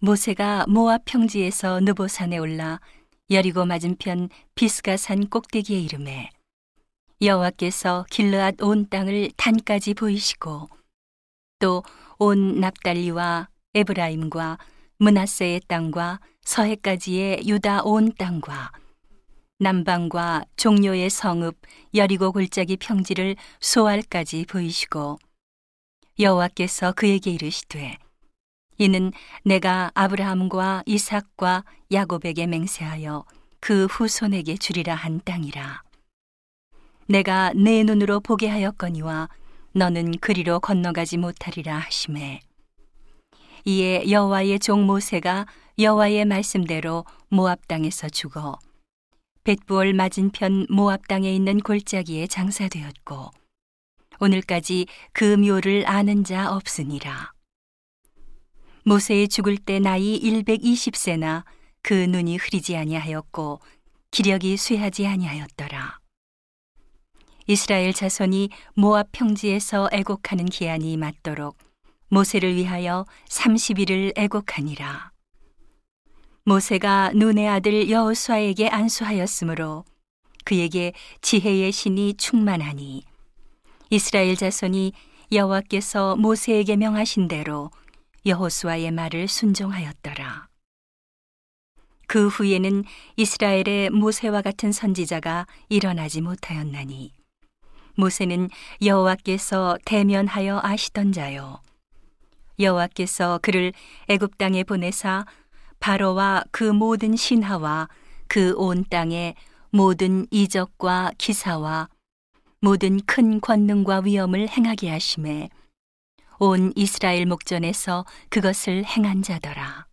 모세가 모압 평지에서 느보산에 올라 여리고 맞은편 비스가 산 꼭대기에 이름에 여호와께서 길르앗 온 땅을 단까지 보이시고 또 온 납달리와 에브라임과 문하세의 땅과 서해까지의 유다 온 땅과 남방과 종료의 성읍 여리고 골짜기 평지를 소알까지 보이시고 여호와께서 그에게 이르시되 이는 내가 아브라함과 이삭과 야곱에게 맹세하여 그 후손에게 주리라 한 땅이라. 내가 내 눈으로 보게 하였거니와 너는 그리로 건너가지 못하리라 하심에. 이에 여호와의 종 모세가 여호와의 말씀대로 모압 땅에서 죽어 벳부얼 맞은편 모압 땅에 있는 골짜기에 장사되었고 오늘까지 그 묘를 아는 자 없으니라 모세의 죽을 때 나이 120세나 그 눈이 흐리지 아니하였고 기력이 쇠하지 아니하였더라 이스라엘 자손이 모압 평지에서 애곡하는 기한이 맞도록 모세를 위하여 30일을 애곡하니라. 모세가 눈의 아들 여호수아에게 안수하였으므로 그에게 지혜의 신이 충만하니 이스라엘 자손이 여호와께서 모세에게 명하신 대로 여호수아의 말을 순종하였더라. 그 후에는 이스라엘의 모세와 같은 선지자가 일어나지 못하였나니 모세는 여호와께서 대면하여 아시던 자요 여호와께서 그를 애굽 땅에 보내사 바로와 그 모든 신하와 그 온 땅의 모든 이적과 기사와 모든 큰 권능과 위엄을 행하게 하심에 온 이스라엘 목전에서 그것을 행한 자더라.